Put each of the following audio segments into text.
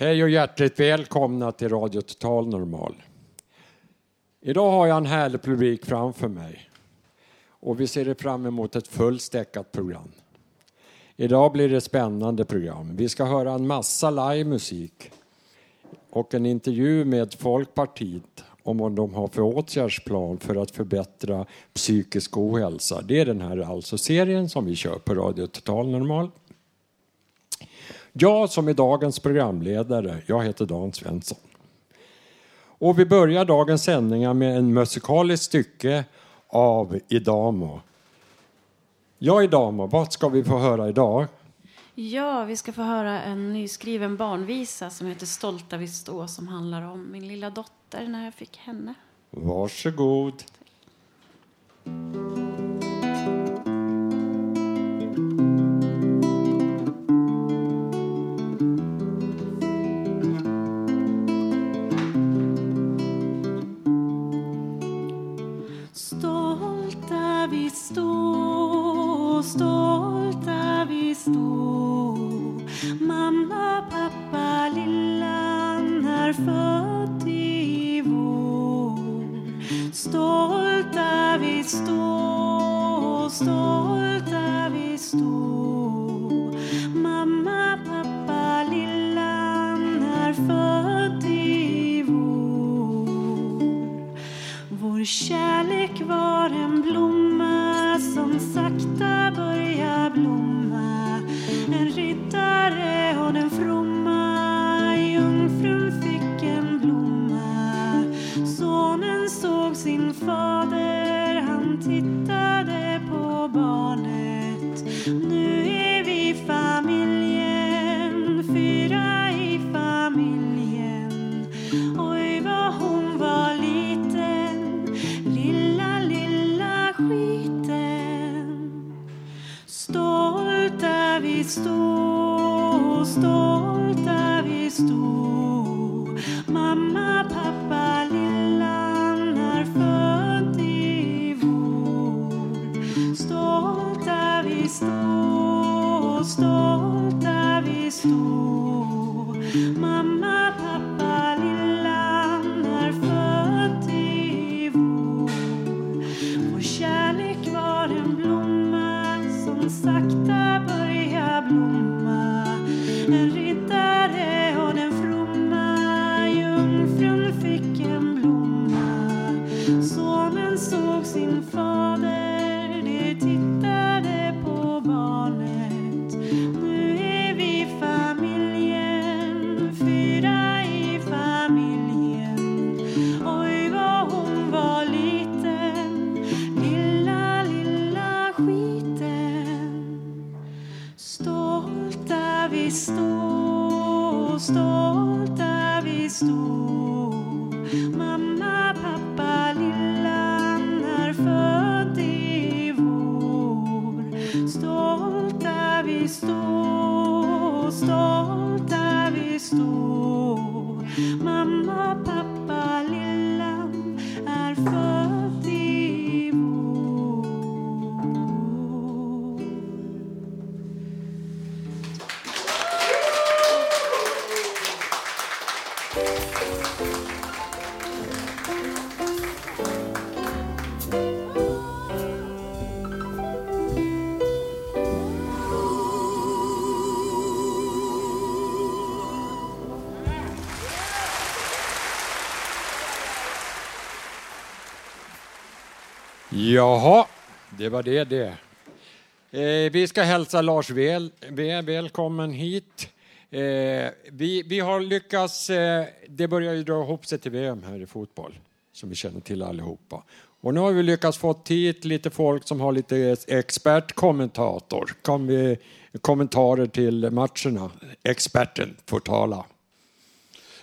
Hej och hjärtligt välkomna till Radio Total Normal. Idag har jag en härlig publik framför mig och vi ser fram emot ett fullstäckat program. Idag blir det ett spännande program. Vi ska höra en massa livemusik och en intervju med Folkpartiet om vad de har för åtgärdsplan för att förbättra psykisk ohälsa. Det är den här alltså serien som vi kör på Radio Total Normal. Jag som är dagens programledare, jag heter Dan Svensson. Och vi börjar dagens sändningar med en musikaliskt stycke av Idamo. Ja, Idamo, vad ska vi få höra idag? Ja, vi ska få höra en nyskriven barnvisa som heter Stolta vi stå som handlar om min lilla dotter när jag fick henne. Varsågod. Stolta stå, stolta vi stå Stolta vi stå, stolta vi står, Mamma, Jaha, det var det det. Eh, vi ska hälsa Lars väl, väl, välkommen hit. Eh, vi, vi har lyckats, eh, det börjar ju dra ihop sig till VM här i fotboll, som vi känner till allihopa. Och nu har vi lyckats få hit lite folk som har lite expertkommentator. Kom vi, kommentarer till matcherna. Experten får tala.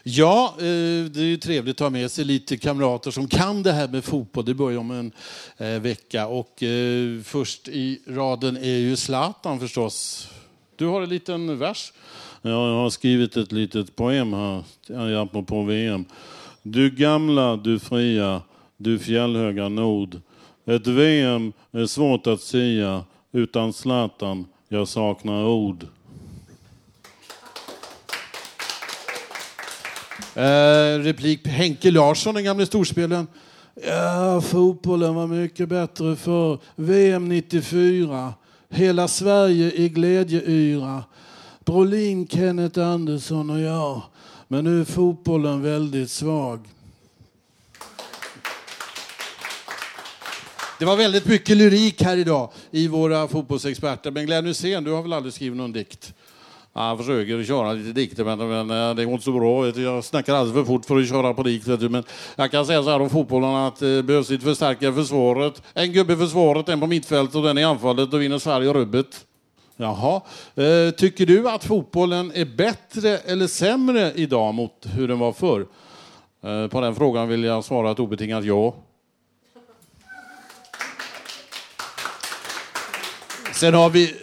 Ja, eh, det är ju trevligt att ha med sig lite kamrater som kan det här med fotboll. Det börjar om en eh, vecka. Och eh, först i raden är ju Zlatan förstås. Du har en liten vers. Ja, jag har skrivit ett litet poem här, apropå VM. Du gamla, du fria, du fjällhöga nord. Ett VM är svårt att sia, utan Zlatan, jag saknar ord. Eh, replik Henke Larsson, den gamle storspelaren. Ja, fotbollen var mycket bättre för VM 94. Hela Sverige i glädjeyra. Brolin, Kenneth Andersson och jag. Men nu är fotbollen väldigt svag. Det var väldigt mycket lyrik här idag i våra fotbollsexperter. Men Glenn Hysén, du har väl aldrig skrivit någon dikt? Jag försöker köra lite dikter men, men eh, det går inte så bra. Jag snackar alldeles för fort för att köra på dikt. Men jag kan säga så här om fotbollen att eh, det behövs lite förstärkningar försvaret. En gubbe i försvaret, en på mittfältet och den i anfallet. Då vinner Sverige rubbet. Jaha. Eh, tycker du att fotbollen är bättre eller sämre idag mot hur den var förr? På den frågan vill jag svara ett obetingat ja. Sen har vi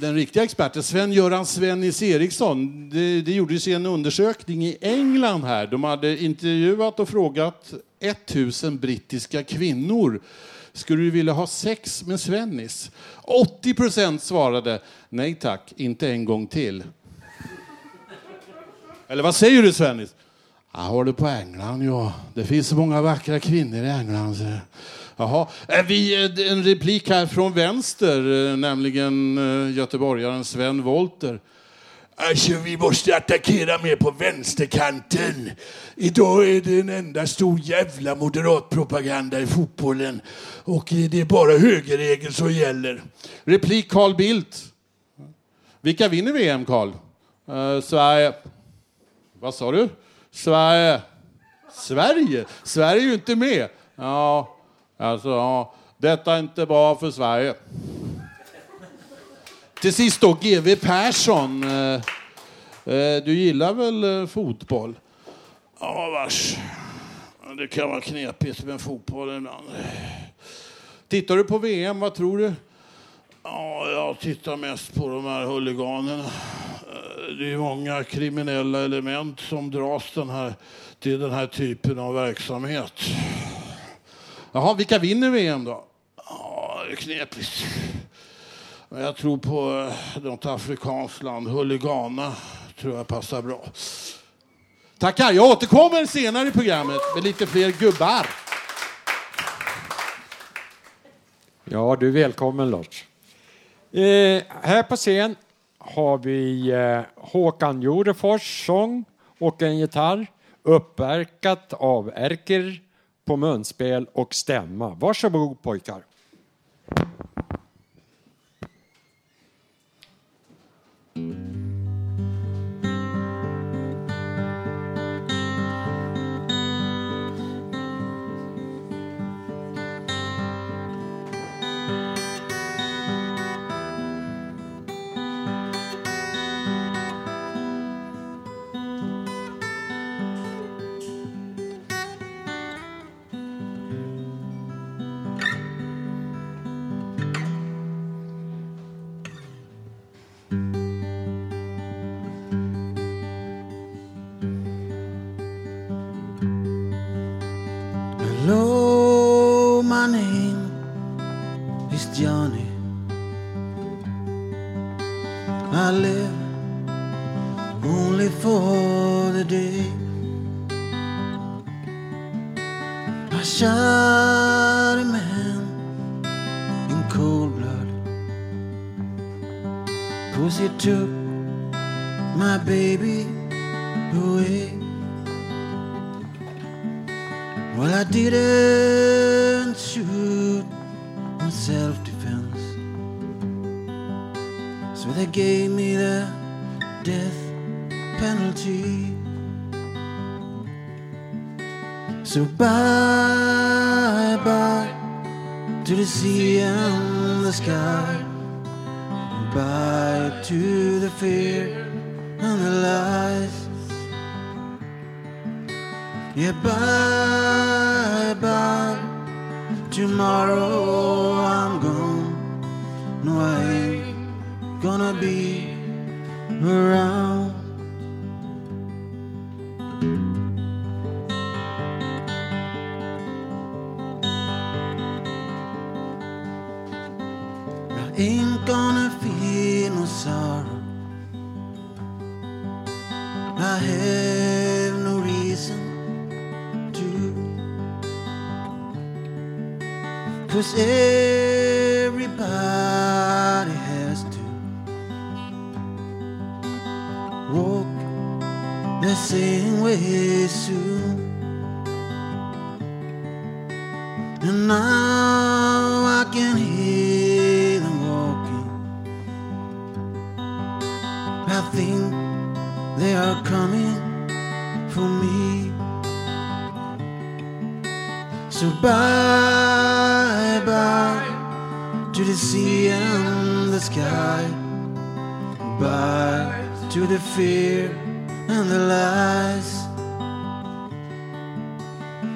den riktiga experten, Sven-Göran Svennis Eriksson. Det, det gjordes en undersökning i England här. De hade intervjuat och frågat 1000 brittiska kvinnor. Skulle du vilja ha sex med Svennis? 80 procent svarade nej tack, inte en gång till. Eller vad säger du Svennis? Jag håller på England, ja. Det finns så många vackra kvinnor i England. Så. Jaha. Vi, en replik här från vänster, eh, nämligen eh, göteborgaren Sven Volter. Alltså, vi måste attackera mer på vänsterkanten. Idag är det en enda stor jävla moderatpropaganda i fotbollen. Och det är bara högerregeln som gäller. Replik Carl Bildt. Vilka vinner VM, Carl? Uh, Sverige. Vad sa du? Sverige. Sverige? Sverige är ju inte med. Ja, Alltså, ja, detta är inte bra för Sverige. Till sist då, GW Persson. Eh, eh, du gillar väl eh, fotboll? Ja, vars. Det kan vara knepigt med fotboll ibland. Tittar du på VM, vad tror du? Ja, jag tittar mest på de här huliganerna. Eh, det är många kriminella element som dras den här, till den här typen av verksamhet. Jaha, vilka vinner VM då? Ja, det är knepigt. Jag tror på eh, något afrikanskt land. Huligana tror jag passar bra. Tackar. Jag återkommer senare i programmet med lite fler gubbar. Ja, du är välkommen Lars. Eh, här på scen har vi eh, Håkan Jorefors sång och en gitarr uppverkat av Erker på munspel och stämma. Varsågod pojkar. Yeah, bye bye. Tomorrow I'm gone. No, I ain't gonna be around. Everybody has to walk the same way soon. And now I can hear them walking. I think they are coming for me. So bye sea and the sky. Bye to the fear and the lies.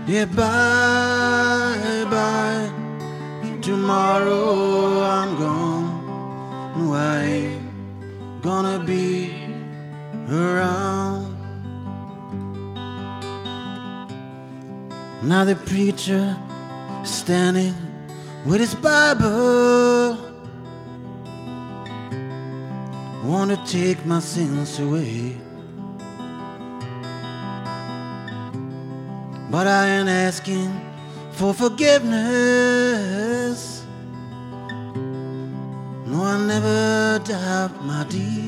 Yeah, bye bye. Tomorrow I'm gone. I ain't gonna be around. Now the preacher standing with his Bible want to take my sins away. But I ain't asking for forgiveness. No, I never doubt my deeds.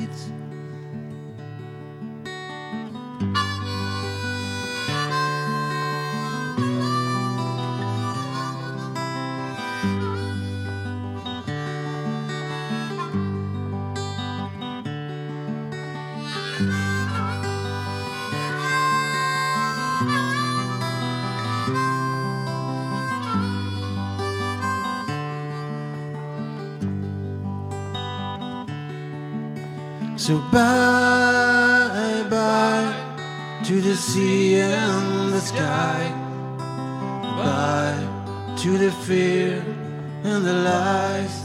So bye bye to the sea and the sky. Bye to the fear and the lies.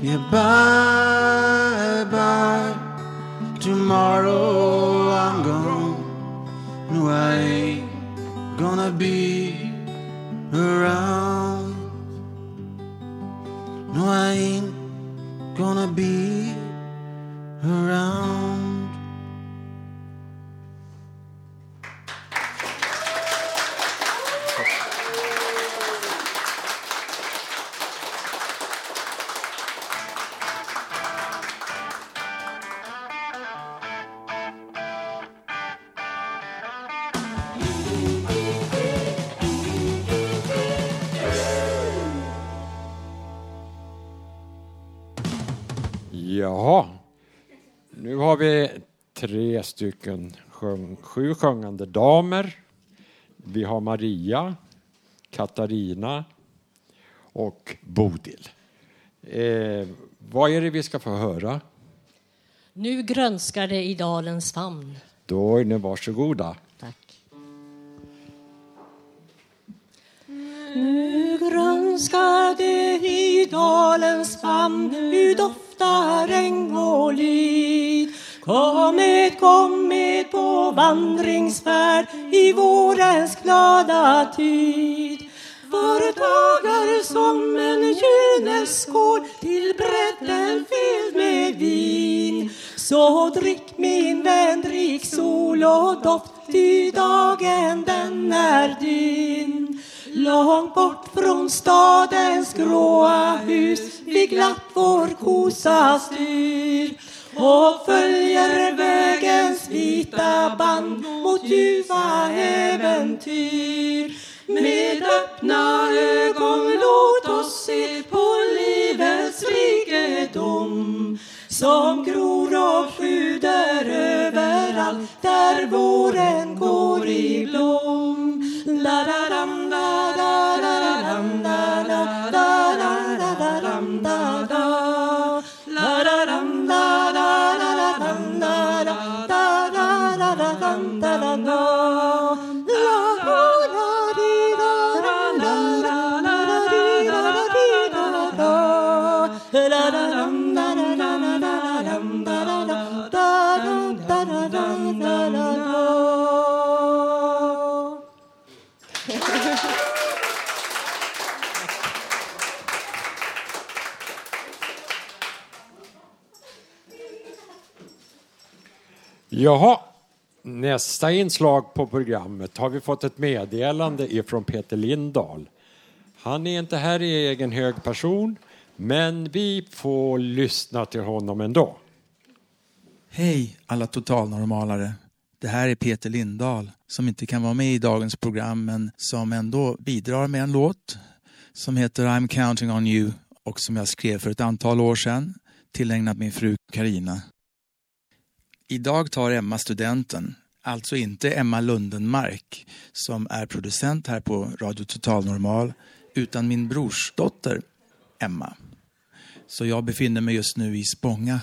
Yeah, bye bye. Tomorrow I'm gone. No, I ain't gonna be around. Stycken sjung, sju sjungande damer. Vi har Maria, Katarina och Bodil. Eh, vad är det vi ska få höra? Nu grönskar det i dalens famn. Då är ni varsågoda. Tack. Nu grönskar det i dalens famn, nu doftar äng och lid. Kommit, kommit på vandringsfärd i vårens glada tid. Var dagar som en gyneskål till bredden fylld med vin. Så drick min vän, drick sol och doft, ty dagen den är din. Långt bort från stadens gråa hus vi glatt vår kosa styr och följer vägens vita band mot ljusa äventyr. Med öppna ögon låt oss se på livets rikedom som gror och sjuder överallt där våren går i blom. La la, la. Jaha, nästa inslag på programmet har vi fått ett meddelande ifrån Peter Lindahl. Han är inte här i egen hög person, men vi får lyssna till honom ändå. Hej alla totalnormalare. Det här är Peter Lindahl som inte kan vara med i dagens program men som ändå bidrar med en låt som heter I'm counting on you och som jag skrev för ett antal år sedan tillägnat min fru Karina. Idag tar Emma studenten, alltså inte Emma Lundenmark som är producent här på Radio Total Normal utan min brorsdotter Emma. Så jag befinner mig just nu i Spånga.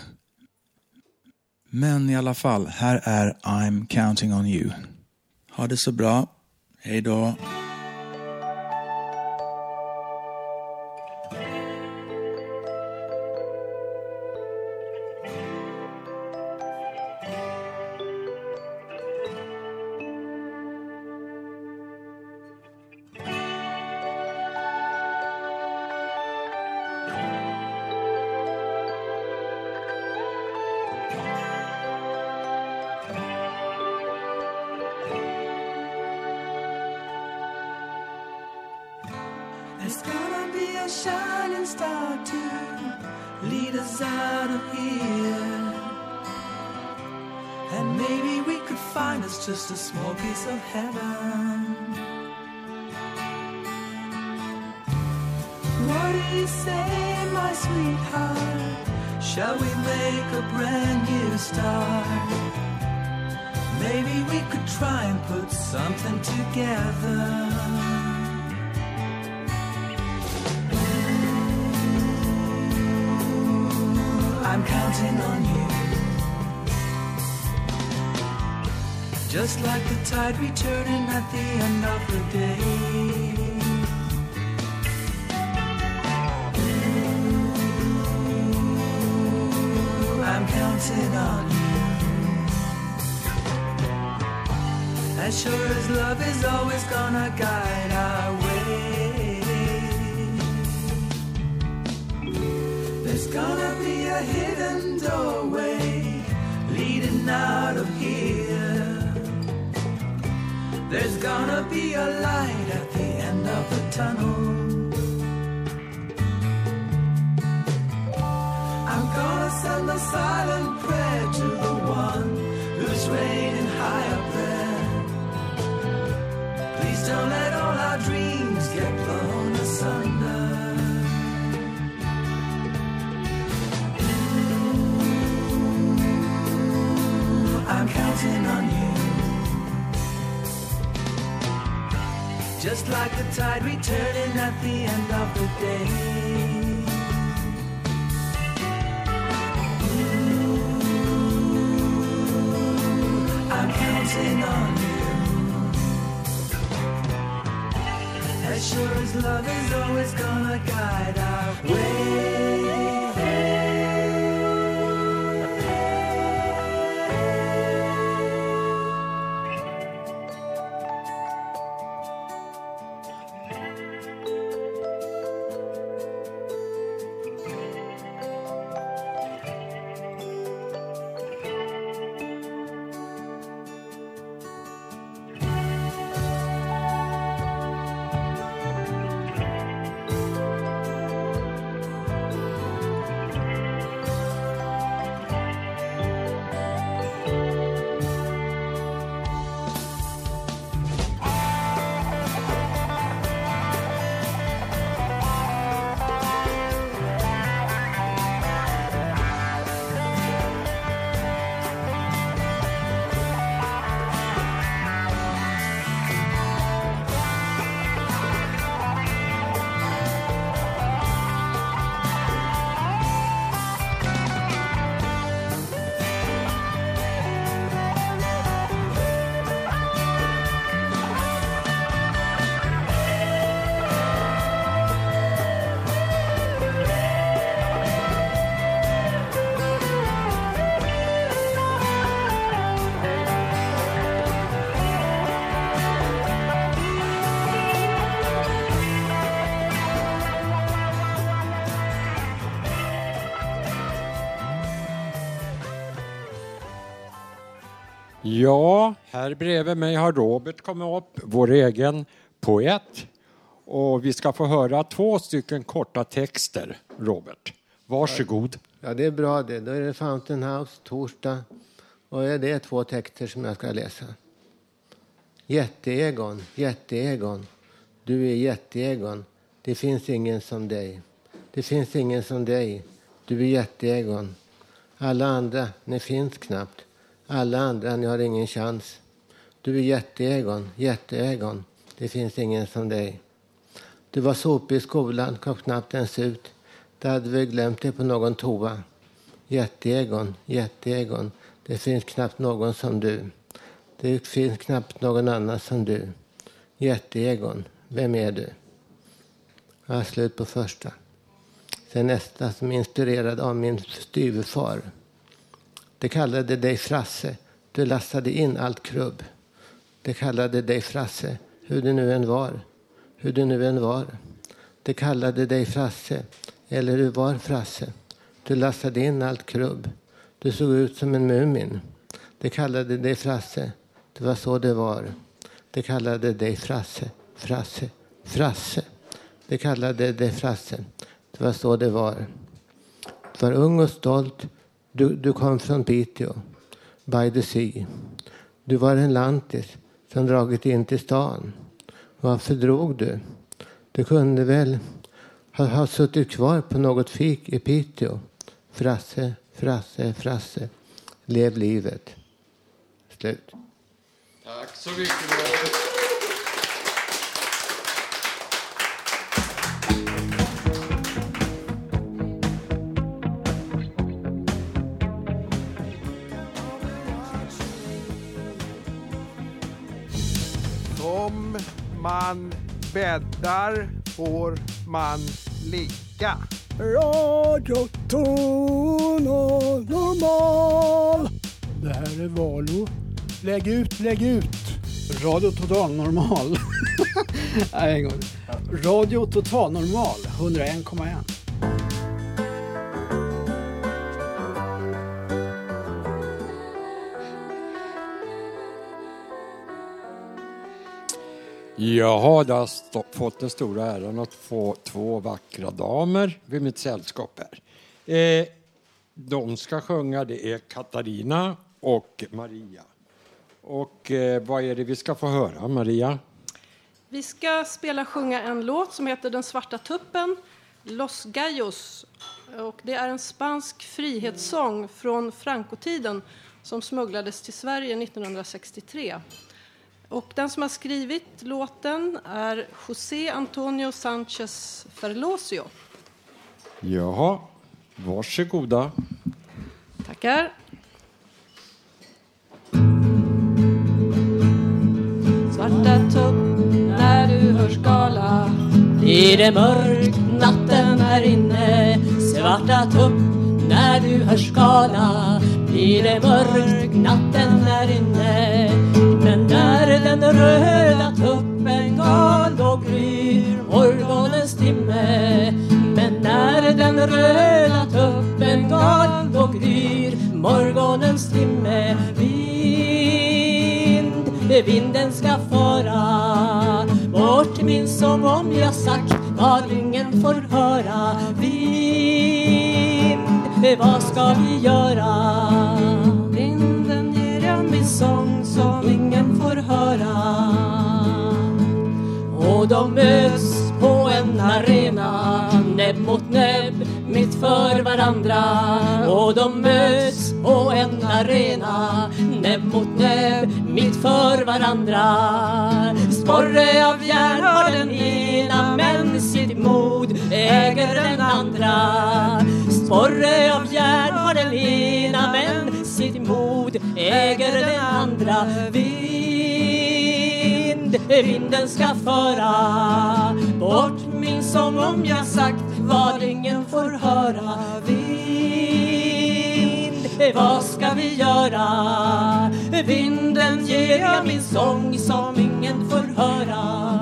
Men i alla fall, här är I'm counting on you. Ha det så bra. Hej då. I'm gonna send a silent prayer to the one who's reigning high up there. Please don't let Just like the tide returning at the end of the day. Ooh, I'm counting on you. As sure as love is always gonna guide our way. Ja, här bredvid mig har Robert kommit upp, vår egen poet. Och vi ska få höra två stycken korta texter, Robert. Varsågod. Ja, det är bra det. Då är det Fountain House, torsdag. Och det är två texter som jag ska läsa. Jätteegon, jätteegon. Du är jätteegon. Det finns ingen som dig. Det finns ingen som dig. Du är jätteegon. Alla andra, ni finns knappt. Alla andra, ni har ingen chans. Du är jätteegon, jätteegon. Det finns ingen som dig. Du var sopig i skolan, kom knappt ens ut. Där hade vi glömt dig på någon toa. Jätteegon, jätteegon. Det finns knappt någon som du. Det finns knappt någon annan som du. Jätteegon, vem är du? Jag slut på första. Sen nästa som är inspirerad av min styvfar. Det kallade dig Frasse. Du lastade in allt krubb. Det kallade dig Frasse, hur det nu än var. Hur det nu än var. Det kallade dig Frasse, eller du var Frasse. Du lastade in allt krubb. Du såg ut som en mumin. Det kallade dig Frasse. Det var så det var. Det kallade dig Frasse, Frasse, Frasse. Det kallade dig Frasse. Det var så det var. Du var ung och stolt. Du, du kom från Piteå, by the sea. Du var en lantis som dragit in till stan. Varför drog du? Du kunde väl ha, ha suttit kvar på något fik i Piteå. Frasse, Frasse, Frasse. Lev livet. Slut. Tack så mycket, man bäddar får man ligga. Radioton och normal. Det här är Valo. Lägg ut, lägg ut. Radio Total Normal. Nej, en gång. Radio Total Normal, 101,1. Jag har stå- fått den stora äran att få två vackra damer vid mitt sällskap här. Eh, de ska sjunga, det är Katarina och Maria. Och eh, vad är det vi ska få höra, Maria? Vi ska spela sjunga en låt som heter Den svarta tuppen, Los Gallos. Och det är en spansk frihetssång från Francotiden som smugglades till Sverige 1963. Och den som har skrivit låten är José Antonio Sanchez Ferlosio. Jaha, varsågoda. Tackar. Svarta tupp, när du hör skala Blir det mörkt natten här inne Svarta tupp när du hör skala Blir det mörkt natten här inne men när den röda tuppen gal Då gryr morgonens timme. Men när den röda tuppen gal Då gryr morgonens timme. Vind, vinden ska fara bort min sång om jag sagt vad ingen får höra. Vind, vad ska vi göra? Vinden ger jag min sång göra. och de möts på en arena näbb mot näbb mitt för varandra. Och de möts på en arena näbb mot näbb mitt för varandra. Sporre av järn har den ena men sitt mod äger den andra. Sporre av järn har den ena men sitt mod äger den andra. Vi Vind, vinden ska föra bort min sång om jag sagt vad ingen får höra Vind, vad ska vi göra? Vinden ger jag min sång som ingen får höra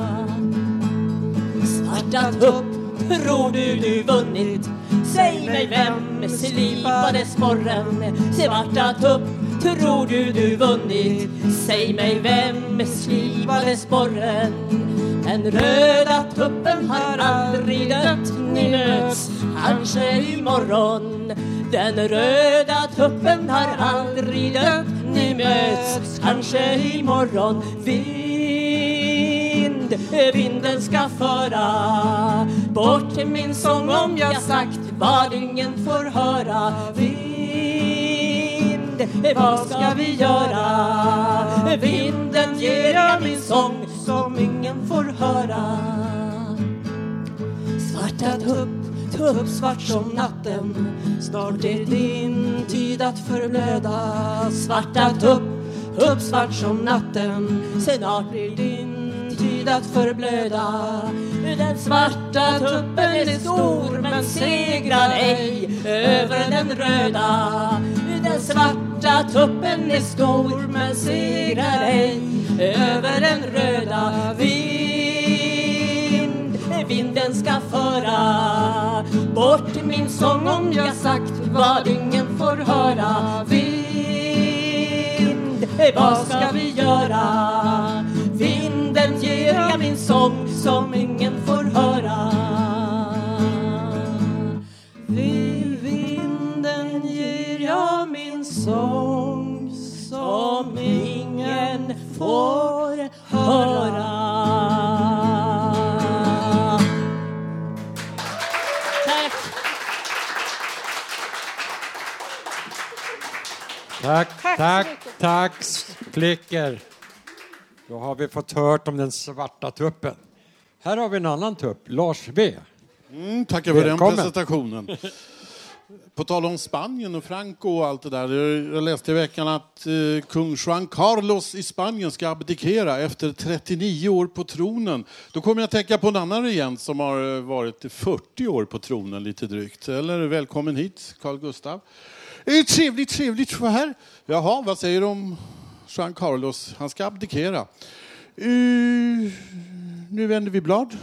Svarta tupp, tror du du vunnit? Säg mig vem slipade sporren? Svarta tupp, tror du du vunnit? Säg mig vem slivade sporren? Den röda tuppen har aldrig dött, ni möts kanske imorgon. Den röda tuppen har aldrig dött, ni möts kanske imorgon. Vind, vinden ska föra bort min sång om jag sagt vad ingen får höra. Vind, Eh, vad ska vi göra? Vinden ger jag min sång som ingen får höra. Svarta tupp, tupp svart som natten. Snart är din tid att förblöda. Svarta tupp, tupp svart som natten. Snart blir din tid att förblöda. Den svarta tuppen är stor men segrar ej över den röda. Den svarta tuppen är stor men segrar ej över den röda Vind, vinden ska föra bort min sång om jag sagt vad ingen får höra Vind, vad ska vi göra? Vinden ger jag min sång som ingen får höra Vind. Sång som ingen får höra Tack! Tack, Tack tack, tack flickor. Då har vi fått hört om den svarta tuppen. Här har vi en annan tupp, Lars V. Mm, tackar för Välkommen. den presentationen. På tal om Spanien och Franco och allt det där. Jag- läste i veckan att eh, kung Juan Carlos i Spanien ska abdikera efter 39 år på tronen. Då kommer jag att tänka på en annan regent som har eh, varit 40 år på tronen lite drygt. Eller välkommen hit, Carl Gustav. Trevligt, trevligt att vara här. Jaha, vad säger du om Juan Carlos? Han ska abdikera. Uh, nu vänder vi blad.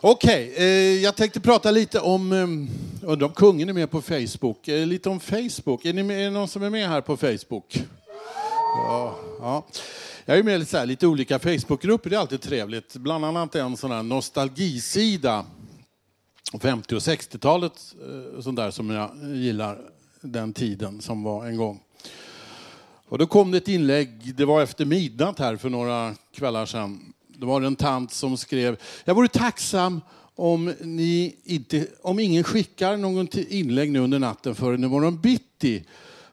Okej, eh, jag tänkte prata lite om, eh, undrar om kungen är med på Facebook, eh, lite om Facebook. Är, ni med, är det någon som är med här på Facebook? Ja, ja. Jag är med i lite, lite olika Facebookgrupper, det är alltid trevligt. Bland annat en sån här nostalgisida, 50 och 60-talet, eh, sånt där som jag gillar, den tiden som var en gång. Och då kom det ett inlägg, det var efter midnatt här för några kvällar sedan. Det var en tant som skrev, jag vore tacksam om, ni inte, om ingen skickar någon inlägg nu under natten förrän imorgon bitti.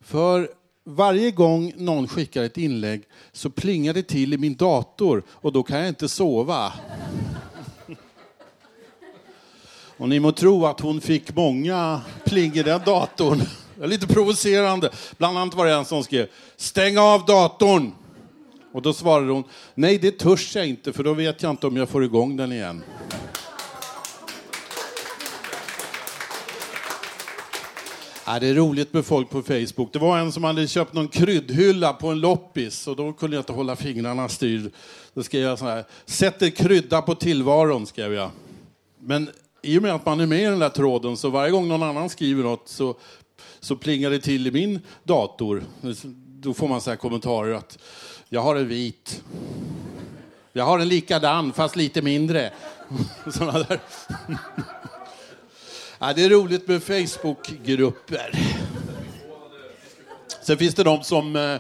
För varje gång någon skickar ett inlägg så plingar det till i min dator och då kan jag inte sova. Och ni må tro att hon fick många pling i den datorn. Det är lite provocerande. Bland annat var det en som skrev stäng av datorn. Och då svarade hon nej det törs jag inte för då vet jag inte om jag får igång den igen. Ja, det är roligt med folk på Facebook. Det var en som hade köpt någon kryddhylla på en loppis och då kunde jag inte hålla fingrarna styr. Då skrev jag så här, sätter krydda på tillvaron, skrev jag. Men i och med att man är med i den där tråden så varje gång någon annan skriver något så, så plingar det till i min dator. Då får man så här kommentarer att jag har en vit. Jag har en likadan fast lite mindre. Såna där. Ja, det är roligt med Facebookgrupper. Sen finns det de som eh,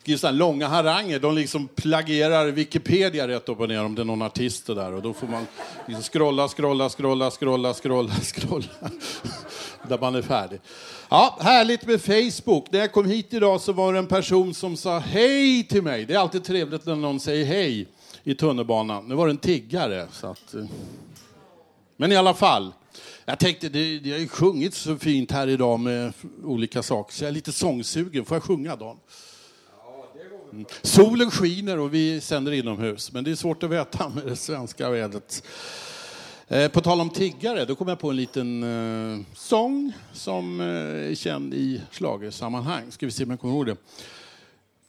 skriver långa haranger. De liksom plagierar Wikipedia rätt upp och ner om det är någon artist och där. Och då får man liksom scrolla, scrolla, scrolla, scrolla, scrolla, scrolla. där man är färdig. Ja, härligt med Facebook. När jag kom hit idag så var det en person som sa hej till mig. Det är alltid trevligt när någon säger hej i tunnelbanan. Nu var det en tiggare. Så att. Eh. Men i alla fall. Jag tänkte, det, det har ju sjungit så fint här idag med olika saker, så jag är lite sångsugen. Får jag sjunga, Dan? Mm. Solen skiner och vi sänder inomhus, men det är svårt att veta med det svenska vädret. Eh, på tal om tiggare, då kom jag på en liten eh, sång som eh, är känd i schlagersammanhang. Ska vi se om jag kommer ihåg det.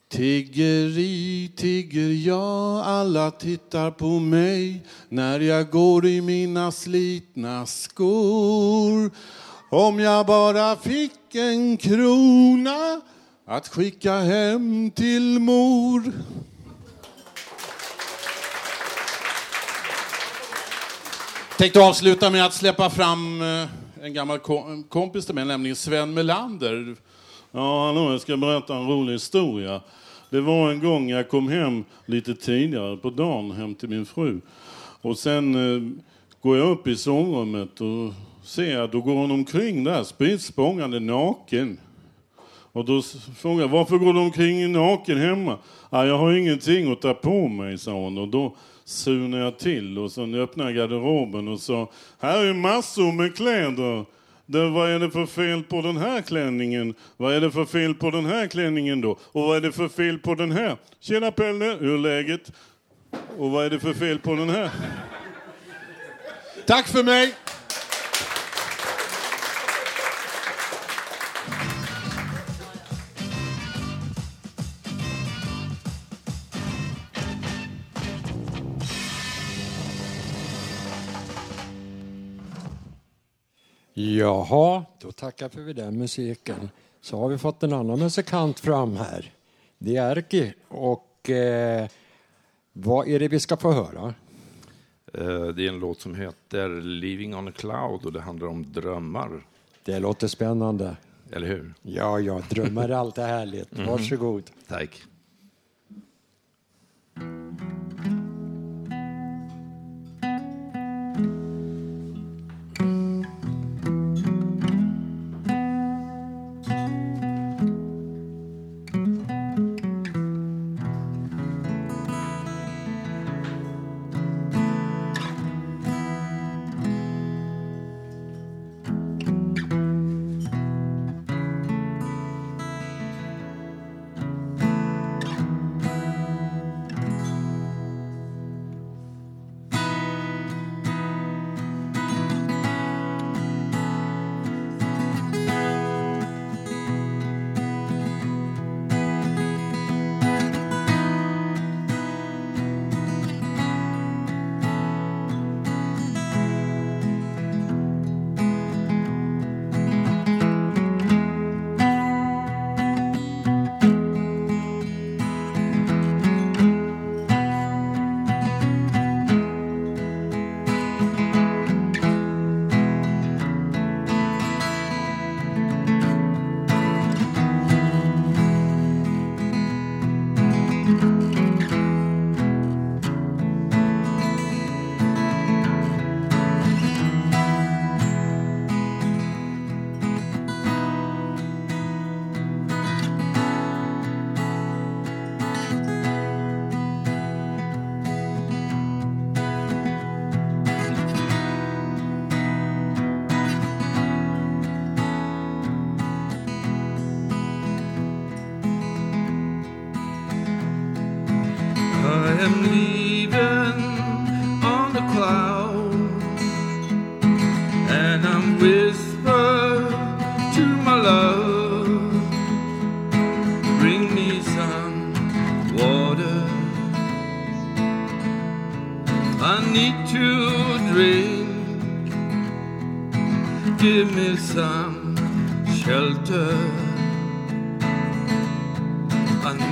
Tiggeri, tigger jag, alla tittar på mig när jag går i mina slitna skor. Om jag bara fick en krona att skicka hem till mor. Tänkte avsluta med att släppa fram eh, en gammal kompis till mig, nämligen Sven Melander. Ja, hallå, jag ska berätta en rolig historia. Det var en gång jag kom hem lite tidigare på dagen hem till min fru. Och sen eh, går jag upp i sovrummet och ser att då går hon omkring där spritt språngande naken. Och då frågar jag varför går du omkring naken hemma? Ah, jag har ingenting att ta på mig, sa hon. Och då sunade jag till och så öppnade jag garderoben och sa här är massor med kläder. Det, vad är det för fel på den här klänningen? Vad är det för fel på den här klänningen då? Och vad är det för fel på den här? Tjena Pelle, hur är läget? Och vad är det för fel på den här? Tack för mig! Jaha, då tackar vi för den musiken. Så har vi fått en annan musikant fram här. Det är Erki. Och eh, vad är det vi ska få höra? Eh, Det är en låt som heter Living on a cloud och det handlar om drömmar. Det låter spännande. Eller hur? Ja, ja, drömmar är alltid härligt. Mhm. Varsågod. Tack.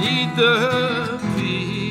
Need the peace.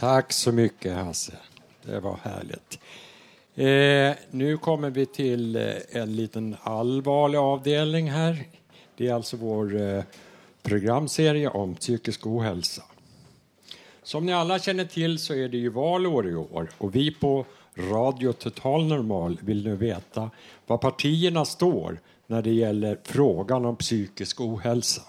Tack så mycket Hasse. Det var härligt. Eh, nu kommer vi till eh, en liten allvarlig avdelning här. Det är alltså vår eh, programserie om psykisk ohälsa. Som ni alla känner till så är det ju valår i år och vi på Radio Total Normal vill nu veta var partierna står när det gäller frågan om psykisk ohälsa.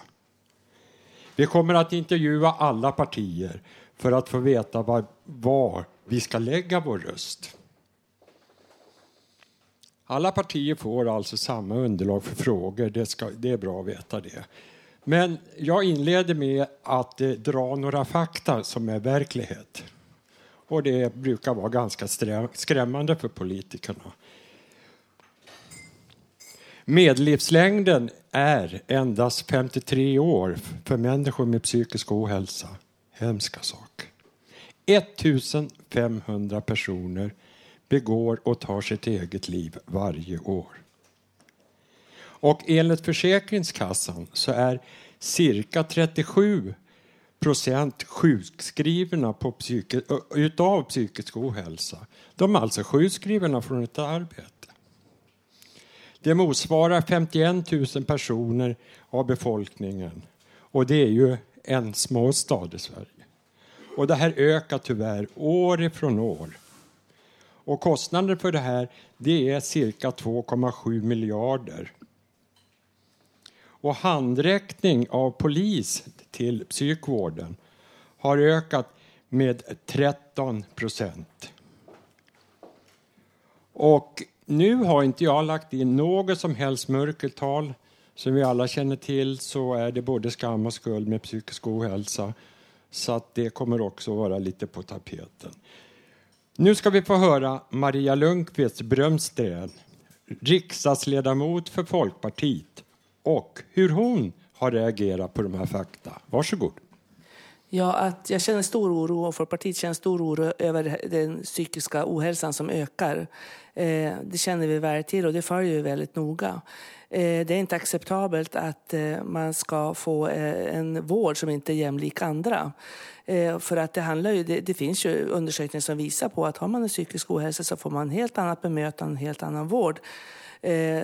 Vi kommer att intervjua alla partier för att få veta var, var vi ska lägga vår röst. Alla partier får alltså samma underlag för frågor, det, ska, det är bra att veta det. Men jag inleder med att eh, dra några fakta som är verklighet. Och det brukar vara ganska skrämmande för politikerna. Medellivslängden är endast 53 år för människor med psykisk ohälsa. Hemska sak. 1500 personer begår och tar sitt eget liv varje år. Och enligt Försäkringskassan så är cirka 37 procent sjukskrivna på psyki utav psykisk ohälsa. De är alltså sjukskrivna från ett arbete. Det motsvarar 51 000 personer av befolkningen och det är ju en småstad i Sverige. Och det här ökar tyvärr år ifrån år. Och kostnaden för det här det är cirka 2,7 miljarder. Och handräckning av polis till psykvården har ökat med 13 procent. Och nu har inte jag lagt in något som helst mörkertal. Som vi alla känner till så är det både skam och skuld med psykisk ohälsa. Så att det kommer också vara lite på tapeten. Nu ska vi få höra Maria Lundqvist Brömsten, riksdagsledamot för Folkpartiet och hur hon har reagerat på de här fakta. Varsågod. Ja, att jag känner stor oro och Folkpartiet känner stor oro över den psykiska ohälsan som ökar. Eh, det känner vi väl till och det följer vi väldigt noga. Eh, det är inte acceptabelt att eh, man ska få eh, en vård som inte är jämlik andra. För att det, handlar ju, det, det, finns ju undersökningar som visar på att har man en psykisk ohälsa så får man helt annat bemötande, en helt annan vård.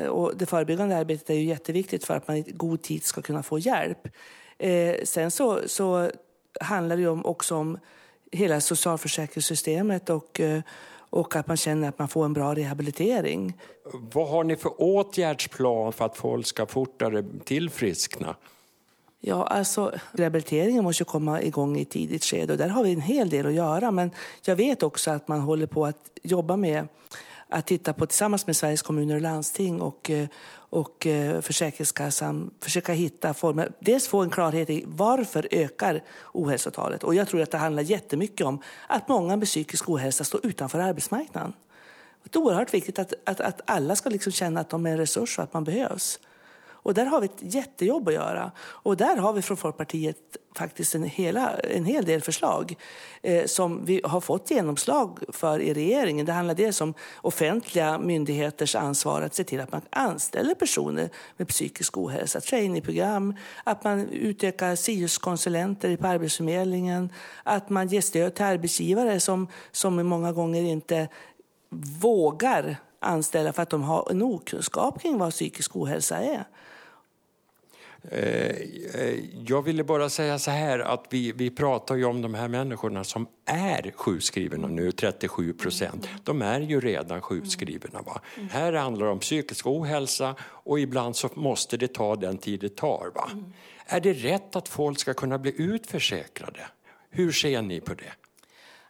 Och det förebyggande arbetet är ju jätteviktigt för att man i god tid ska kunna få hjälp. Sen så, så handlar det ju också om hela socialförsäkringssystemet och och att man känner att man får en bra rehabilitering. Vad har ni för åtgärdsplan för att folk ska fortare tillfriskna? Ja, alltså rehabiliteringen måste komma igång i ett tidigt skede och där har vi en hel del att göra. Men jag vet också att man håller på att jobba med att titta på tillsammans med Sveriges kommuner och landsting och, eh, och eh, Försäkringskassan försöka hitta former. Dels få en klarhet i varför ökar ohälsotalet. Och jag tror att det handlar jättemycket om att många med psykisk ohälsa står utanför arbetsmarknaden. Det är oerhört viktigt att, att, att alla ska liksom känna att de är en resurs och att man behövs. Och där har vi ett jättejobb att göra. Och där har vi från Folkpartiet faktiskt en, hela, en hel del förslag eh, som vi har fått genomslag för i regeringen. Det handlar dels om offentliga myndigheters ansvar att se till att man anställer personer med psykisk ohälsa, trainingprogram, att man utökar SIUS-konsulenter på Arbetsförmedlingen, att man ger stöd till arbetsgivare som, som många gånger inte vågar anställa för att de har en okunskap kring vad psykisk ohälsa är. Eh, eh, Jag ville bara säga så här att vi, vi pratar ju om de här människorna som är sjukskrivna nu, 37 procent. De är ju redan sjukskrivna. Va? Här handlar det om psykisk ohälsa och ibland så måste det ta den tid det tar. Va? Är det rätt att folk ska kunna bli utförsäkrade? Hur ser ni på det?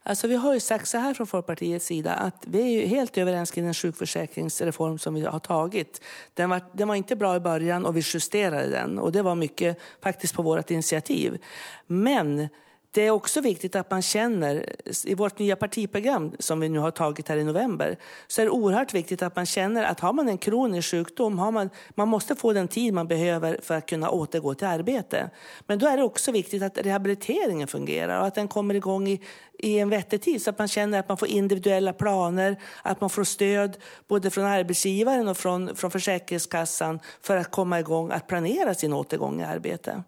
Alltså vi har ju sagt så här från Folkpartiets sida att vi är ju helt överens kring den sjukförsäkringsreform som vi har tagit. Den var, den var inte bra i början och vi justerade den och det var mycket faktiskt på vårt initiativ. Men det är också viktigt att man känner, i vårt nya partiprogram som vi nu har tagit här i november, så är det oerhört viktigt att man känner att har man en kronisk sjukdom, har man, man måste få den tid man behöver för att kunna återgå till arbete. Men då är det också viktigt att rehabiliteringen fungerar och att den kommer igång i, i en vettig tid så att man känner att man får individuella planer, att man får stöd både från arbetsgivaren och från, från Försäkringskassan för att komma igång att planera sin återgång i arbete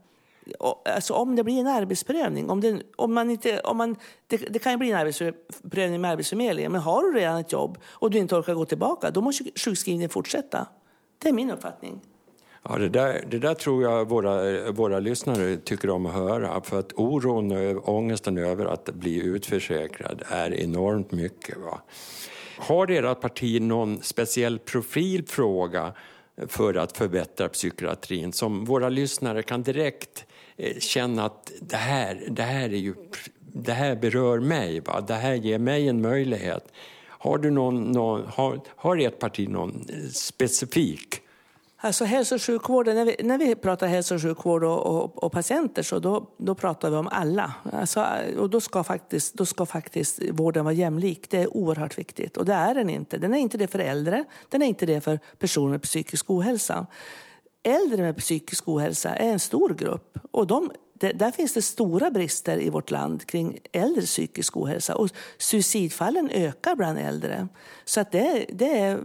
alltså om det blir en arbetsprövning, om, det, om man inte, om man, det, det kan ju bli en arbetsprövning med Arbetsförmedlingen, men har du redan ett jobb och du inte orkar gå tillbaka, då måste sjukskrivningen fortsätta. Det är min uppfattning. Ja, det, där, det där tror jag våra, våra lyssnare tycker om att höra. För att oron och ångesten över att bli utförsäkrad är enormt mycket. Va? Har ert parti någon speciell profilfråga för att förbättra psykiatrin som våra lyssnare kan direkt eh, Eh, känna att det här, det här, är ju, det här berör mig, va? det här ger mig en möjlighet. Har, du någon, någon, har, har ert parti någon eh, specifik Alltså hälso och sjukvården, när vi, när vi pratar hälso och sjukvård och, och, och patienter så då, då pratar vi om alla. Alltså, och då ska, faktiskt, då ska faktiskt vården vara jämlik. Det är oerhört viktigt. Och det är den inte. Den är inte det för äldre, den är inte det för personer med psykisk ohälsa. Äldre med psykisk ohälsa är en stor grupp och de det, där finns det stora brister i vårt land kring äldre psykisk ohälsa. Och suicidfallen ökar bland äldre. Så att det, det, är,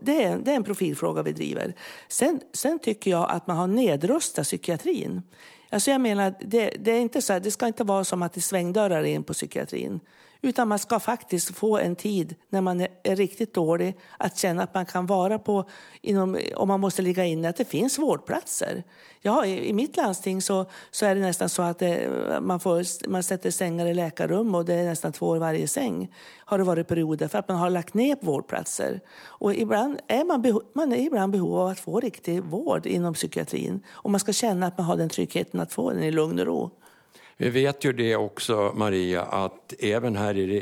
det, är, det är en profilfråga vi driver. Sen, sen tycker jag att man har nedrustat psykiatrin. Alltså jag menar, det, det, är inte så här, det ska inte vara som att det är svängdörrar in på psykiatrin. Utan man ska faktiskt få en tid när man är riktigt dålig att känna att man kan vara på, inom, om man måste ligga inne, att det finns vårdplatser. Ja, i, i mitt landsting så, så är det nästan så att det, man, får, man sätter sängar i läkarrum och det är nästan två i varje säng. Har det varit perioder för att man har lagt ner vårdplatser. Och ibland är man, beho, man är ibland behov av att få riktig vård inom psykiatrin. Och man ska känna att man har den tryggheten att få den i lugn och ro. Vi vet ju det också, Maria, att även här i,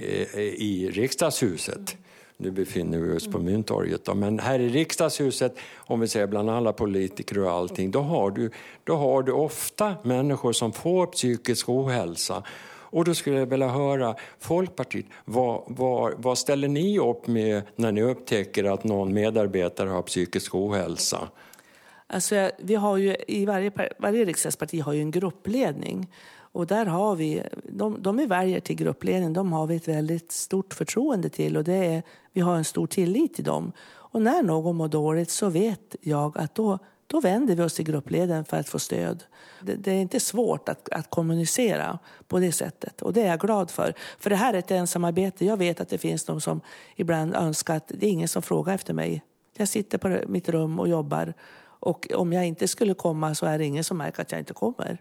i riksdagshuset nu befinner vi oss på Mynttorget. Då. Men här i riksdagshuset, om vi säger bland alla politiker och allting, då har du, då har du ofta människor som får psykisk ohälsa. Och då skulle jag vilja höra, Folkpartiet, vad, vad, vad ställer ni upp med när ni upptäcker att någon medarbetare har psykisk ohälsa? Alltså, vi har ju, i varje, varje riksdagsparti har ju en gruppledning. Och där har vi, de, de vi väljer till gruppledning, de har vi ett väldigt stort förtroende till och det är, vi har en stor tillit till dem. Och när någon mår dåligt så vet jag att då, då vänder vi oss till gruppledaren för att få stöd. Det, det, är inte svårt att, att kommunicera på det sättet och det är jag glad för. För det här är ett ensamarbete. Jag vet att det finns de som ibland önskar att det är ingen som frågar efter mig. Jag sitter på mitt rum och jobbar och om jag inte skulle komma så är det ingen som märker att jag inte kommer.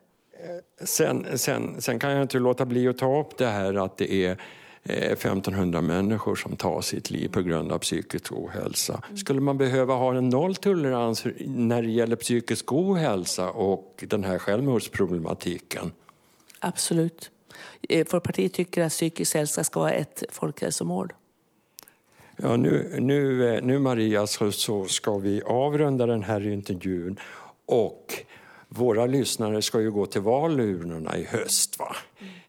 Sen, sen, sen kan jag inte låta bli att ta upp det här att det är 1500 människor som tar sitt liv på grund av psykisk ohälsa. Skulle man behöva ha en nolltolerans när det gäller psykisk ohälsa och den här självmordsproblematiken? Absolut. Folkpartiet tycker att psykisk hälsa ska vara ett folkhälsomål. Ja, nu, nu, eh, nu Maria så, så ska vi avrunda den här intervjun och våra lyssnare ska ju gå till valurnorna i höst. Va?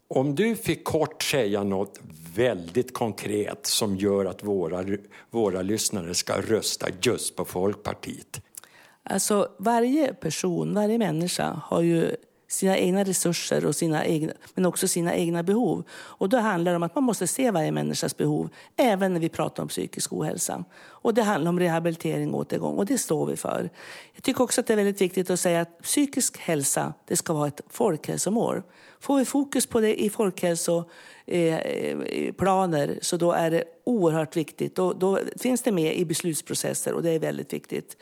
Om du fick kort säga något väldigt konkret som gör att våra, våra lyssnare ska rösta just på Folkpartiet. Alltså varje person, varje människa har ju sina egna resurser och sina egna, men också sina egna behov. Och då handlar det om att man måste se varje människas behov, även när vi pratar om psykisk ohälsa. Och det handlar om rehabilitering och återgång och det står vi för. Jag tycker också att det är väldigt viktigt att säga att psykisk hälsa, det ska vara ett folkhälsomål. Får vi fokus på det i folkhälsoplaner eh, eh, så då är det oerhört viktigt. Då, då finns det med i beslutsprocesser och det är väldigt viktigt.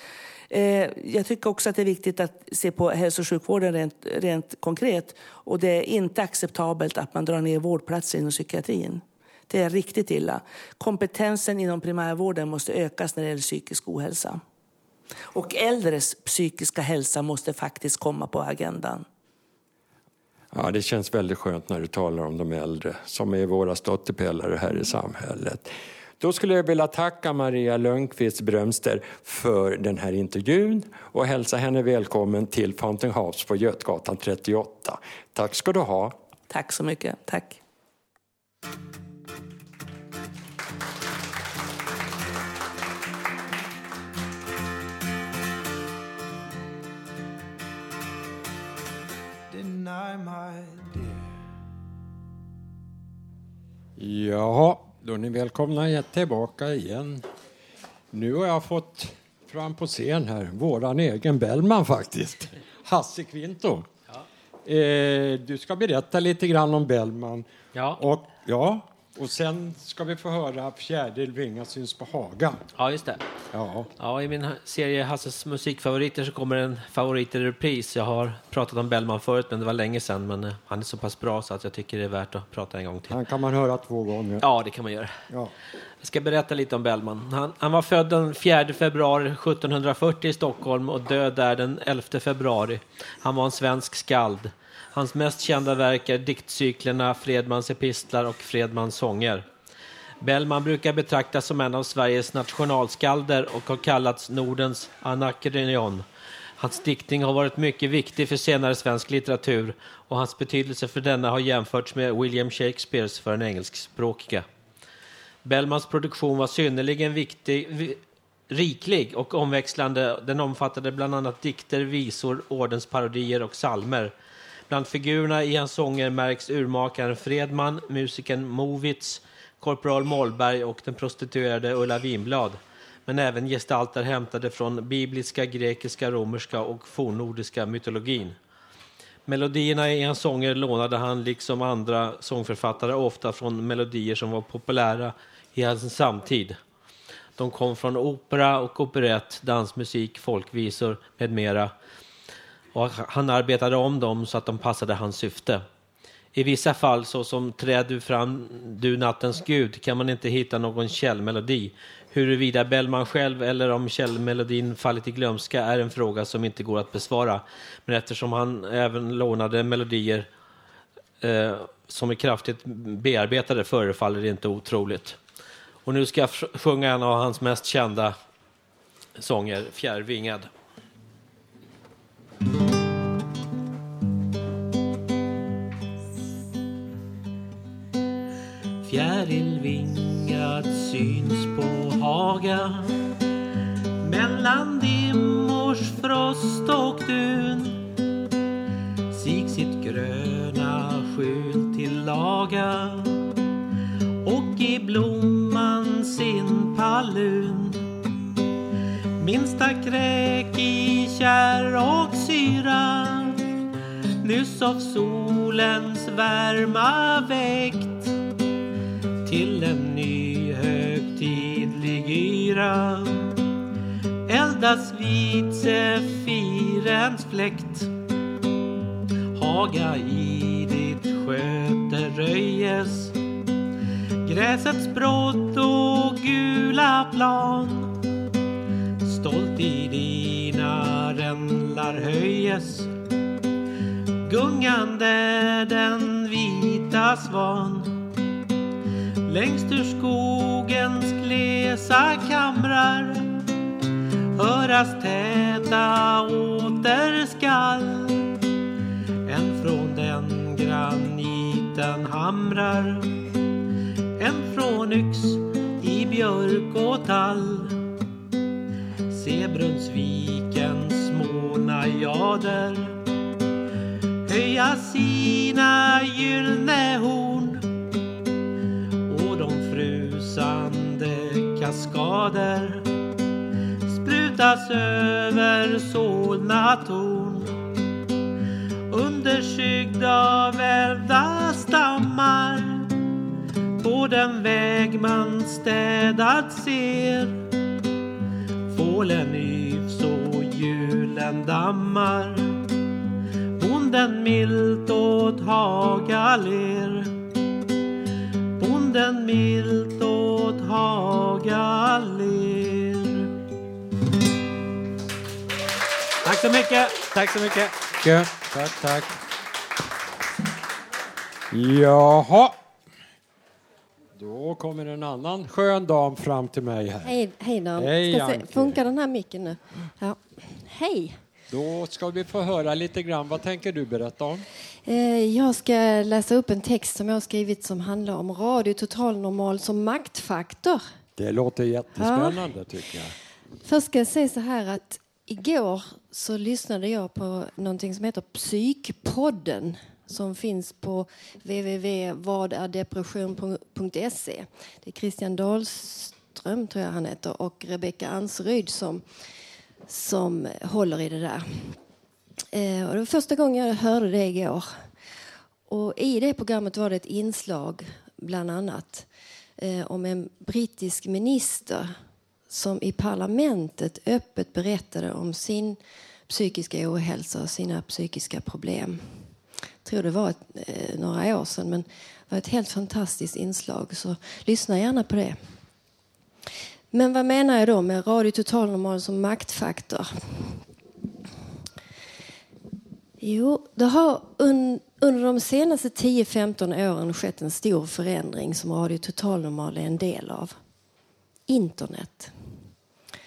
Eh, jag tycker också att det är viktigt att se på hälso och sjukvården rent, rent konkret. Och det är inte acceptabelt att man drar ner vårdplatser inom psykiatrin. Det är riktigt illa. Kompetensen inom primärvården måste ökas när det gäller psykisk ohälsa. Och äldres psykiska hälsa måste faktiskt komma på agendan. Ja, det känns väldigt skönt när du talar om de äldre som är våra stöttepelare här i samhället. Då skulle jag vilja tacka Maria Lönnqvist Brömster för den här intervjun och hälsa henne välkommen till Fountain House på Götgatan 38. Tack ska du ha. Tack så mycket. Tack. Deny my dear. Ja, då är ni välkomna tillbaka igen. Nu har jag fått fram på scen här våran egen Bellman faktiskt, Hasse Kvinto. Eh, du ska berätta lite grann om Bellman. Ja. Och, ja, och sen ska vi få höra Fjärde Vinga syns på Haga. Ja, just det. Ja. Ja, I min serie Hasses musikfavoriter så kommer en favorit i repris. Jag har pratat om Bellman förut, men det var länge sedan. Men eh, han är så pass bra så att jag tycker det är värt att prata en gång till. Han kan man höra två gånger. Ja, det kan man göra. Ja. Jag ska berätta lite om Bellman. Han, han var född den 4 februari 1740 i Stockholm och död där den 11 februari. Han var en svensk skald. Hans mest kända verk är diktcyklerna Fredmans epistlar och Fredmans sånger. Bellman brukar betraktas som en av Sveriges nationalskalder och har kallats Nordens Anakreon. Hans diktning har varit mycket viktig för senare svensk litteratur och hans betydelse för denna har jämförts med William Shakespeares för den engelskspråkiga. Bellmans produktion var synnerligen viktig, riklig och omväxlande. Den omfattade bland annat dikter, visor, ordensparodier och salmer. Bland figurerna i hans sånger märks urmakaren Fredman, musikern Movitz, korporal Mollberg och den prostituerade Ulla Winblad. Men även gestalter hämtade från bibliska, grekiska, romerska och fornnordiska mytologin. Melodierna i hans sånger lånade han, liksom andra sångförfattare, ofta från melodier som var populära i hans samtid. De kom från opera och operett, dansmusik, folkvisor med mera. Och han arbetade om dem så att de passade hans syfte. I vissa fall, såsom Träd du fram, du nattens gud, kan man inte hitta någon källmelodi. Huruvida Bellman själv eller om källmelodin fallit i glömska är en fråga som inte går att besvara. Men eftersom han även lånade melodier eh, som är kraftigt bearbetade förefaller det inte otroligt. Och nu ska jag sjunga en av hans mest kända sånger, Fjärrvingad. Fjärilvingad syns på Haga mellan dimmors frost och dun sig sitt gröna skjul till laga och i blomman sin palun minsta kräk i kärr och syra. Nyss av solens värma väckt till en ny högtidlig yra. Eldas vid sefirens fläkt. Haga i ditt sköte röjes. Gräsets brott och gula plan stolt i dina rännlar höjes gungande den vita svan Längst ur skogens glesa kamrar höras täta återskall. En från den graniten hamrar, en från yx i björk och tall. Med Brunnsvikens små najader. Höja sina gyllne horn och de frusande kaskader. Sprutas över Solna torn. Underskyggd av älvda stammar. På den väg man städat ser. Solen yvs och julen dammar Bonden milt åt Haga ler Bonden milt åt Haga ler Tack så mycket. Tack så mycket. Tack, tack. tack. Jaha. Då kommer en annan skön dam fram till mig här. Hej, hej Dan. Hej, Ska se, Anke. funkar den här micken nu? Ja. Hej. Då ska vi få höra lite grann. Vad tänker du berätta om? Eh, Jag ska läsa upp en text som jag har skrivit som handlar om radio totalnormal som maktfaktor. Det låter jättespännande tycker jag. Först ska jag säga så här att igår så lyssnade jag på någonting som heter Psykpodden som finns på www.vadärdepression.se. Det är Christian Dahlström, tror jag han heter, och Rebecka Anseryd som, som håller i det där. Eh, och det var första gången jag hörde det igår. Och I det programmet var det ett inslag, bland annat, eh, om en brittisk minister som i parlamentet öppet berättade om sin psykiska ohälsa och sina psykiska problem. Jag tror det var ett, eh, några år sedan, men det var ett helt fantastiskt inslag. Så lyssna gärna på det. Men vad menar jag då med Radio Total Normal som maktfaktor? Jo, det har un, under de senaste 10-15 åren skett en stor förändring som Radio Total Normal är en del av. Internet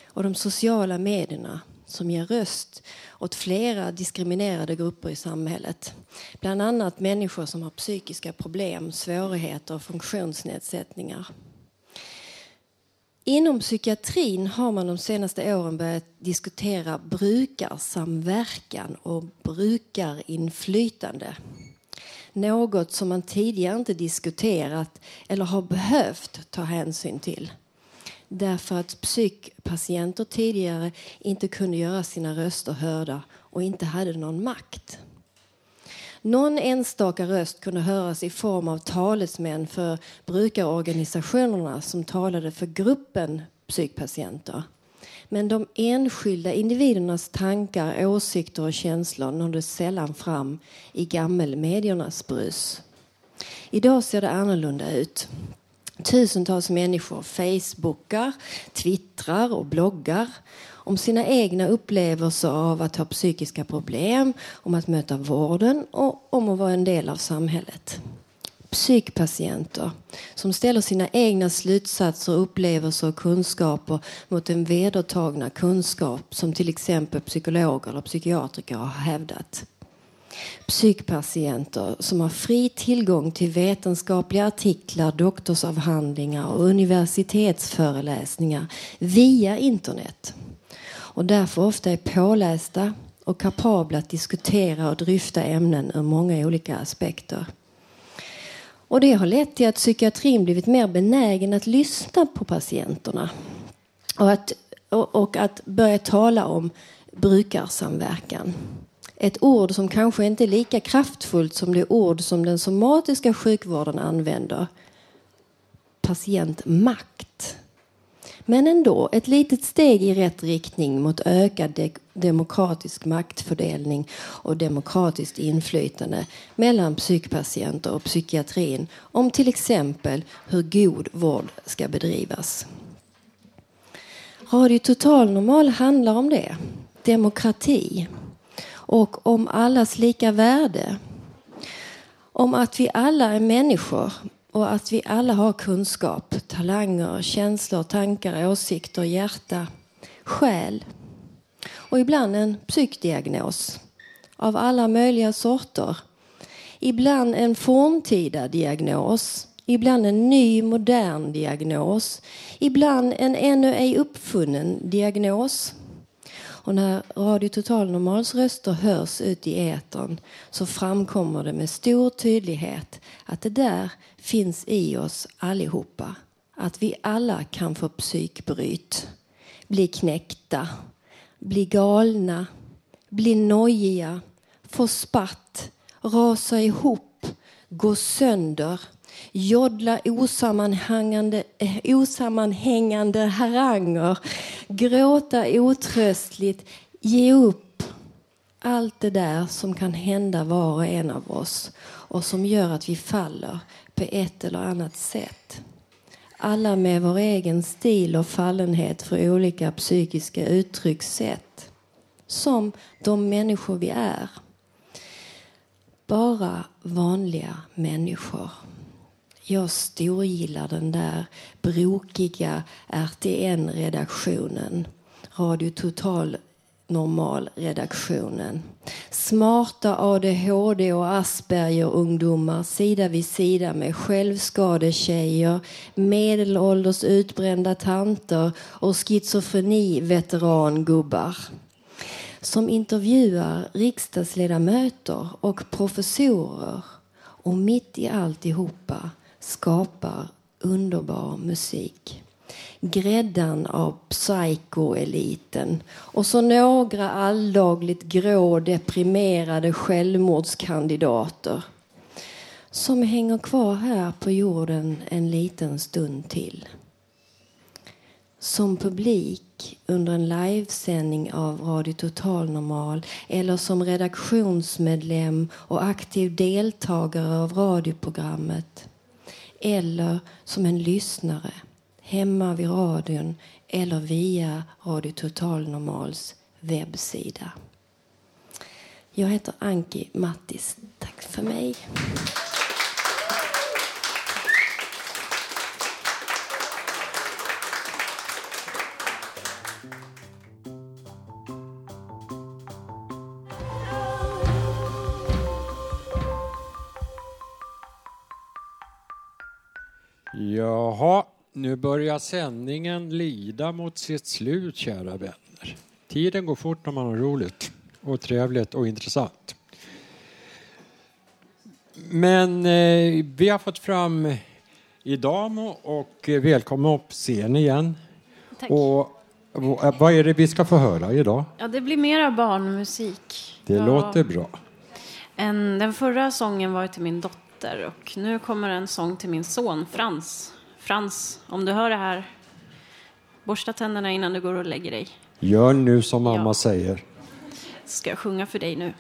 och de sociala medierna som ger röst åt flera diskriminerade grupper i samhället. Bland annat människor som har psykiska problem, svårigheter och funktionsnedsättningar. Inom psykiatrin har man de senaste åren börjat diskutera brukarsamverkan och brukarinflytande. Något som man tidigare inte diskuterat eller har behövt ta hänsyn till. Därför att psykpatienter tidigare inte kunde göra sina röster hörda och inte hade någon makt. Någon enstaka röst kunde höras i form av talesmän för brukarorganisationerna som talade för gruppen psykpatienter. Men de enskilda individernas tankar, åsikter och känslor nådde sällan fram i gammelmediernas brus. Idag ser det annorlunda ut. Tusentals människor facebookar, twittrar och bloggar om sina egna upplevelser av att ha psykiska problem, om att möta vården och om att vara en del av samhället. Psykpatienter som ställer sina egna slutsatser, upplevelser och kunskaper mot den vedertagna kunskap som till exempel psykologer eller psykiatriker har hävdat psykpatienter som har fri tillgång till vetenskapliga artiklar, doktorsavhandlingar och universitetsföreläsningar via internet och därför ofta är pålästa och kapabla att diskutera och dryfta ämnen ur många olika aspekter. Och det har lett till att psykiatrin blivit mer benägen att lyssna på patienterna och att, och, och att börja tala om brukarsamverkan. Ett ord som kanske inte är lika kraftfullt som det ord som den somatiska sjukvården använder. Patientmakt. Men ändå ett litet steg i rätt riktning mot ökad de demokratisk maktfördelning och demokratiskt inflytande mellan psykpatienter och psykiatrin om till exempel hur god vård ska bedrivas. Radio Total Normal handlar om det. Demokrati och om allas lika värde. Om att vi alla är människor och att vi alla har kunskap, talanger, känslor, tankar, åsikter, hjärta, själ och ibland en psykdiagnos av alla möjliga sorter. Ibland en forntida diagnos, ibland en ny modern diagnos, ibland en ännu ej uppfunnen diagnos. Och när Radio Total Normals röster hörs ut i etern så framkommer det med stor tydlighet att det där finns i oss allihopa. Att vi alla kan få psykbryt, bli knäckta, bli galna, bli nojiga, få spatt, rasa ihop, gå sönder, joddla osammanhängande, eh, osammanhängande haranger, gråta otröstligt, ge upp. Allt det där som kan hända var och en av oss och som gör att vi faller på ett eller annat sätt. Alla med vår egen stil och fallenhet för olika psykiska uttryckssätt. Som de människor vi är. Bara vanliga människor. Jag storgillar den där brokiga RTN-redaktionen. Radio Total Normal-redaktionen. Smarta ADHD och Asperger-ungdomar sida vid sida med självskadetjejer, medelålders utbrända tanter och schizofreni-veterangubbar som intervjuar riksdagsledamöter och professorer och mitt i alltihopa skapar underbar musik. Gräddan av psykoeliten och så några alldagligt grå deprimerade självmordskandidater som hänger kvar här på jorden en liten stund till. Som publik under en livesändning av Radio Total Normal eller som redaktionsmedlem och aktiv deltagare av radioprogrammet eller som en lyssnare hemma vid radion eller via Radio Total Normals webbsida. Jag heter Anki Mattis. Tack för mig. Nu börjar sändningen lida mot sitt slut, kära vänner. Tiden går fort när man har roligt och trevligt och intressant. Men eh, vi har fått fram Idamo och eh, välkommen upp scen igen. Tack. Och v- vad är det vi ska få höra idag? Ja, det blir mera barnmusik. Det Ja. låter bra. En, den förra sången var ju till min dotter och nu kommer en sång till min son Frans. Frans, om du hör det här, borsta tänderna innan du går och lägger dig. Gör nu som mamma Ja. säger. Ska jag sjunga för dig nu.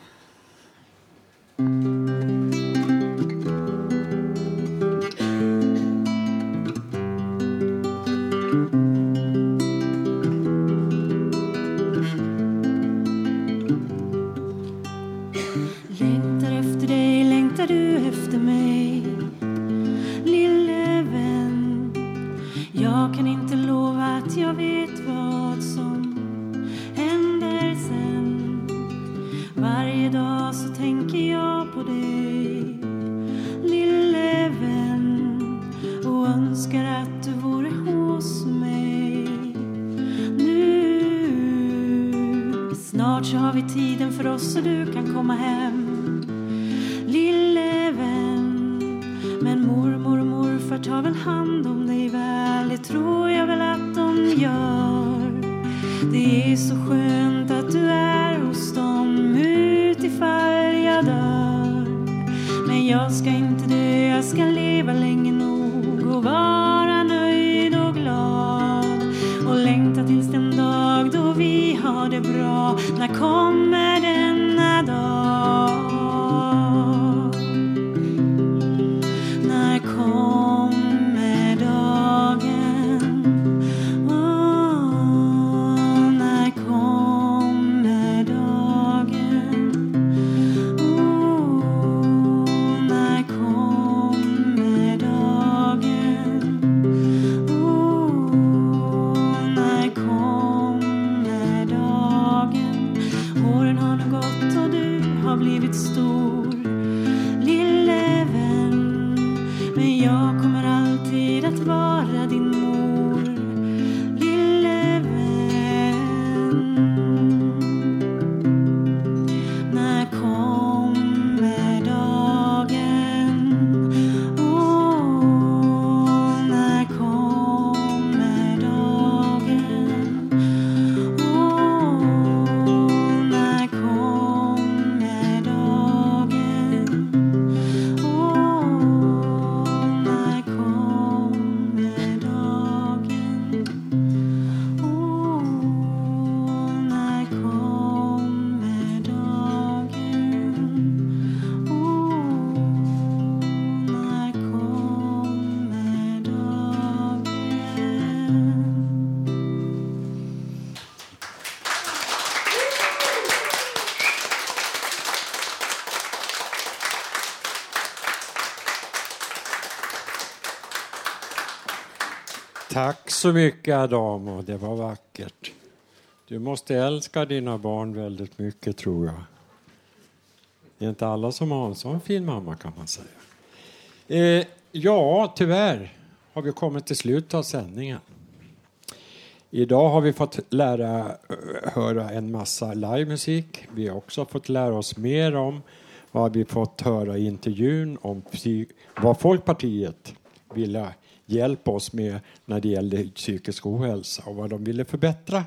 Så mycket Adamo, det var vackert. Du måste älska dina barn väldigt mycket tror jag. Det är inte alla som har en sån fin mamma kan man säga. Eh, ja, tyvärr har vi kommit till slutet av sändningen. Idag har vi fått lära eh, höra en massa livemusik. Vi har också fått lära oss mer om vad vi fått höra i intervjun om vad Folkpartiet ville Hjälp oss med när det gällde psykisk ohälsa och vad de ville förbättra.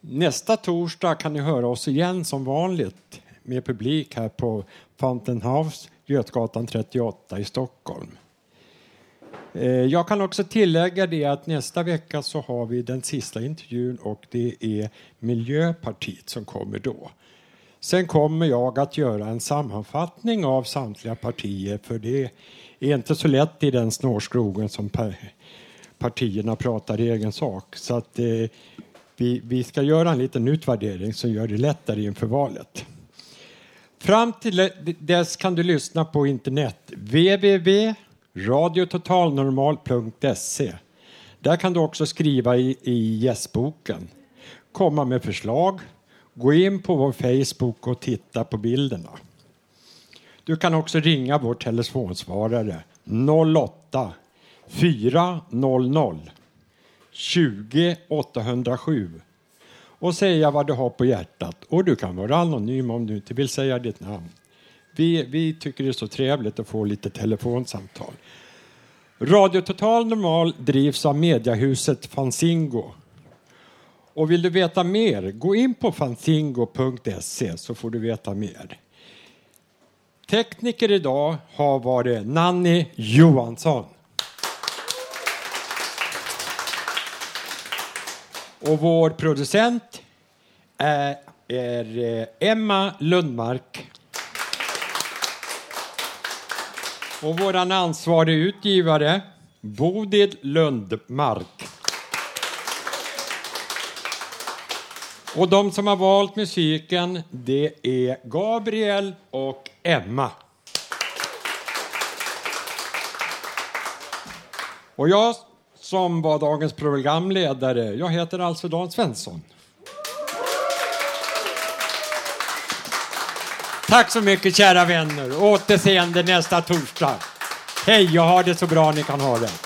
Nästa torsdag kan ni höra oss igen som vanligt med publik här på Fountain House, Götgatan 38 i Stockholm. Eh, jag kan också tillägga det att nästa vecka så har vi den sista intervjun och det är Miljöpartiet som kommer då. Sen kommer jag att göra en sammanfattning av samtliga partier för det är inte så lätt i den snårskogen som partierna pratar i egen sak. Så att eh, vi, vi ska göra en liten utvärdering som gör det lättare inför valet. Fram till dess kan du lyssna på internet www.radiototalnormal.se. Där kan du också skriva i, i gästboken, komma med förslag, gå in på vår Facebook och titta på bilderna. Du kan också ringa vår telefonsvarare 08 400 20 807 och säga vad du har på hjärtat. Och du kan vara anonym om du inte vill säga ditt namn. Vi, vi tycker det är så trevligt att få lite telefonsamtal. Radio Total Normal drivs av mediehuset Fanzingo. Och vill du veta mer, gå in på fanzingo.se så får du veta mer. Tekniker idag har varit Nanny Johansson. Och vår producent är, är eh, Emma Lundmark. Och vår ansvarig utgivare Bodil Lundmark. Och de som har valt musiken det är Gabriel och Emma. Och jag som var dagens programledare, jag heter alltså Dan Svensson. Tack så mycket kära vänner. Återseende nästa torsdag. Hej och ha det så bra ni kan ha det.